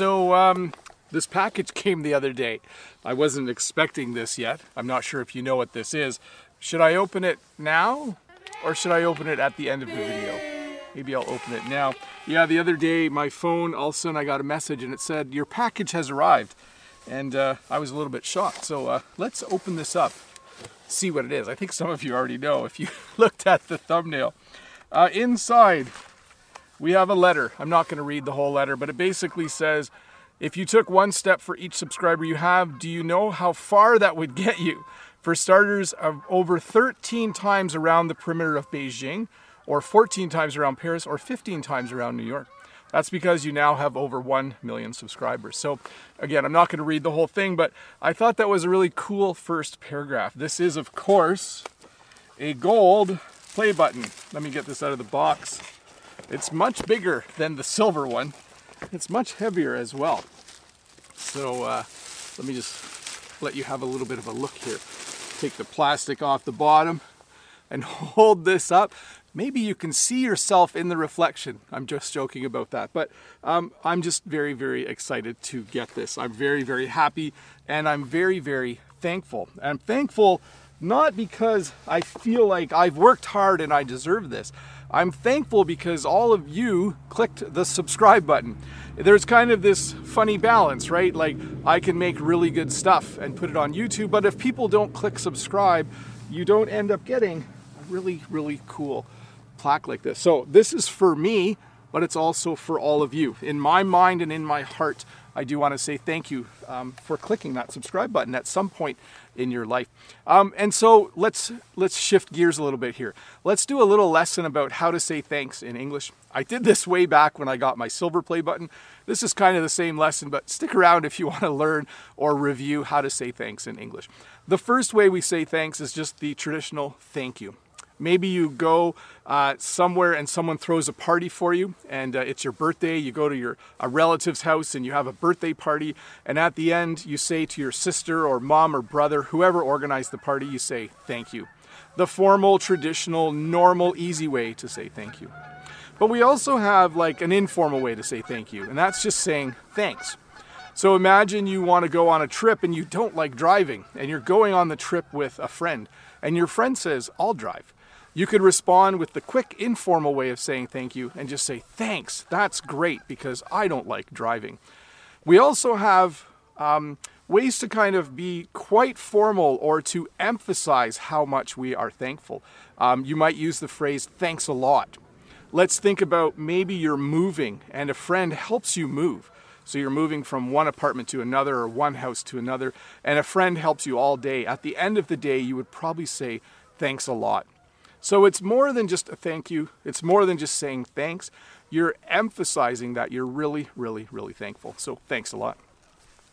so um, this package came the other day. I wasn't expecting this yet. I'm not sure if you know what this is. Should I open it now or should I open it at the end of the video? Maybe I'll open it now. Yeah, the other day my phone, all of a sudden I got a message and it said, your package has arrived. And uh, I was a little bit shocked. So uh, let's open this up, see what it is. I think some of you already know if you looked at the thumbnail. Uh, inside, we have a letter. I'm not going to read the whole letter, but it basically says, if you took one step for each subscriber you have, do you know how far that would get you? For starters, of over 13 times around the perimeter of Beijing, or 14 times around Paris, or 15 times around New York. That's because you now have over 1 million subscribers. So, again, I'm not going to read the whole thing, but I thought that was a really cool first paragraph. This is, of course, a gold play button. Let me get this out of the box. It's much bigger than the silver one. It's much heavier as well. So uh, let me just let you have a little bit of a look here. Take the plastic off the bottom and hold this up. Maybe you can see yourself in the reflection. I'm just joking about that. But um, I'm just very, very excited to get this. I'm very, very happy and I'm very, very thankful. I'm thankful not because I feel like I've worked hard and I deserve this. I'm thankful because all of you clicked the subscribe button. There's kind of this funny balance, right? Like, I can make really good stuff and put it on YouTube, but if people don't click subscribe, you don't end up getting a really, really cool plaque like this. So, this is for me, but it's also for all of you. In my mind and in my heart, I do want to say thank you um, for clicking that subscribe button at some point in your life. Um, and so let's let's shift gears a little bit here. Let's do a little lesson about how to say thanks in English. I did this way back when I got my silver play button. This is kind of the same lesson, but stick around if you want to learn or review how to say thanks in English. The first way we say thanks is just the traditional thank you. Maybe you go uh, somewhere and someone throws a party for you, and uh, it's your birthday. You go to your a relative's house and you have a birthday party, and at the end you say to your sister or mom or brother, whoever organized the party, you say thank you. The formal, traditional, normal, easy way to say thank you. But we also have like an informal way to say thank you, and that's just saying thanks. So imagine you want to go on a trip and you don't like driving, and you're going on the trip with a friend, and your friend says, I'll drive. You could respond with the quick, informal way of saying thank you and just say, thanks, that's great because I don't like driving. We also have um, ways to kind of be quite formal or to emphasize how much we are thankful. Um, you might use the phrase, thanks a lot. Let's think about maybe you're moving and a friend helps you move. So you're moving from one apartment to another or one house to another, and a friend helps you all day. At the end of the day, you would probably say, thanks a lot. So it's more than just a thank you. It's more than just saying thanks. You're emphasizing that you're really, really, really thankful. So thanks a lot.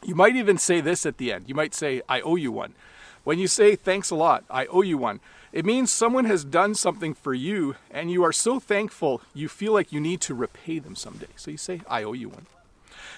You might even say this at the end. You might say, I owe you one. When you say thanks a lot, I owe you one, it means someone has done something for you and you are so thankful you feel like you need to repay them someday. So you say, I owe you one.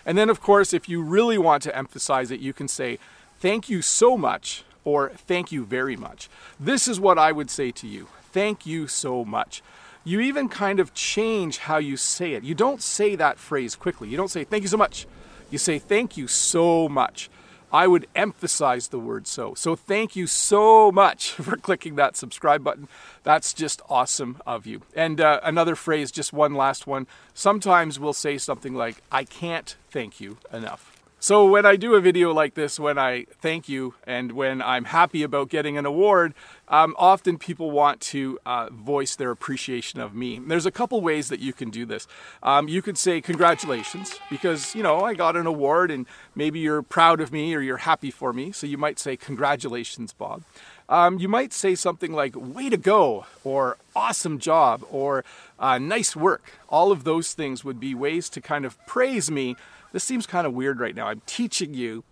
And then, of course, if you really want to emphasize it, you can say, Thank you so much or Thank you very much. This is what I would say to you thank you so much. You even kind of change how you say it. You don't say that phrase quickly. You don't say thank you so much. You say thank you so much. I would emphasize the word so. So thank you so much for clicking that subscribe button. That's just awesome of you. And uh, another phrase, just one last one. Sometimes we'll say something like, I can't thank you enough. So when I do a video like this, when I thank you and when I'm happy about getting an award, um, often people want to uh, voice their appreciation of me. There's a couple ways that you can do this. Um, you could say congratulations because, you know, I got an award and maybe you're proud of me or you're happy for me. So you might say congratulations, Bob. Um, you might say something like way to go or awesome job or uh, nice work. All of those things would be ways to kind of praise me this seems kind of weird right now. I'm teaching you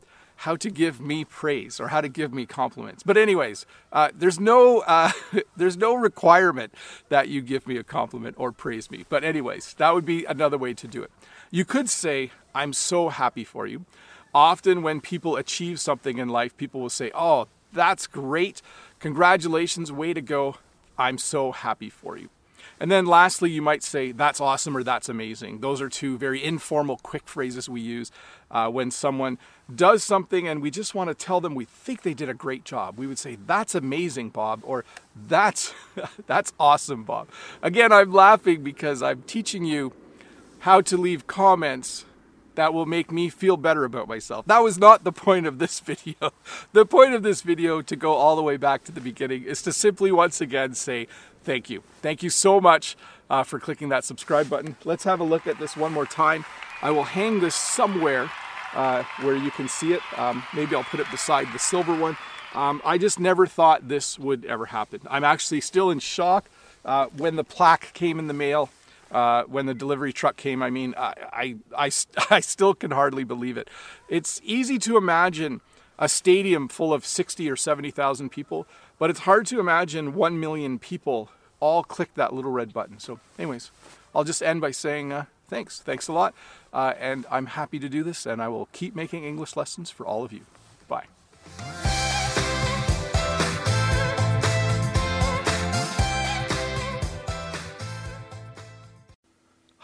how to give me praise or how to give me compliments. But anyways, uh, there's no uh, there's no requirement that you give me a compliment or praise me. But anyways, that would be another way to do it. You could say, "I'm so happy for you." Often, when people achieve something in life, people will say, "Oh, that's great! Congratulations, way to go! I'm so happy for you." And then lastly, you might say, that's awesome or that's amazing. Those are two very informal, quick phrases we use uh, when someone does something and we just want to tell them we think they did a great job. We would say, that's amazing, Bob, or that's, that's awesome, Bob. Again, I'm laughing because I'm teaching you how to leave comments that will make me feel better about myself. That was not the point of this video. The point of this video, to go all the way back to the beginning, is to simply once again say thank you. Thank you so much uh, for clicking that subscribe button. Let's have a look at this one more time. I will hang this somewhere uh, where you can see it. Um, maybe I'll put it beside the silver one. Um, I just never thought this would ever happen. I'm actually still in shock. Uh, when the plaque came in the mail, uh, when the delivery truck came. I mean, I, I, I, I still can hardly believe it. It's easy to imagine a stadium full of 60 or 70,000 people, but it's hard to imagine 1 million people all click that little red button. So, anyways, I'll just end by saying uh, thanks. Thanks a lot. Uh, and I'm happy to do this, and I will keep making English lessons for all of you. Bye.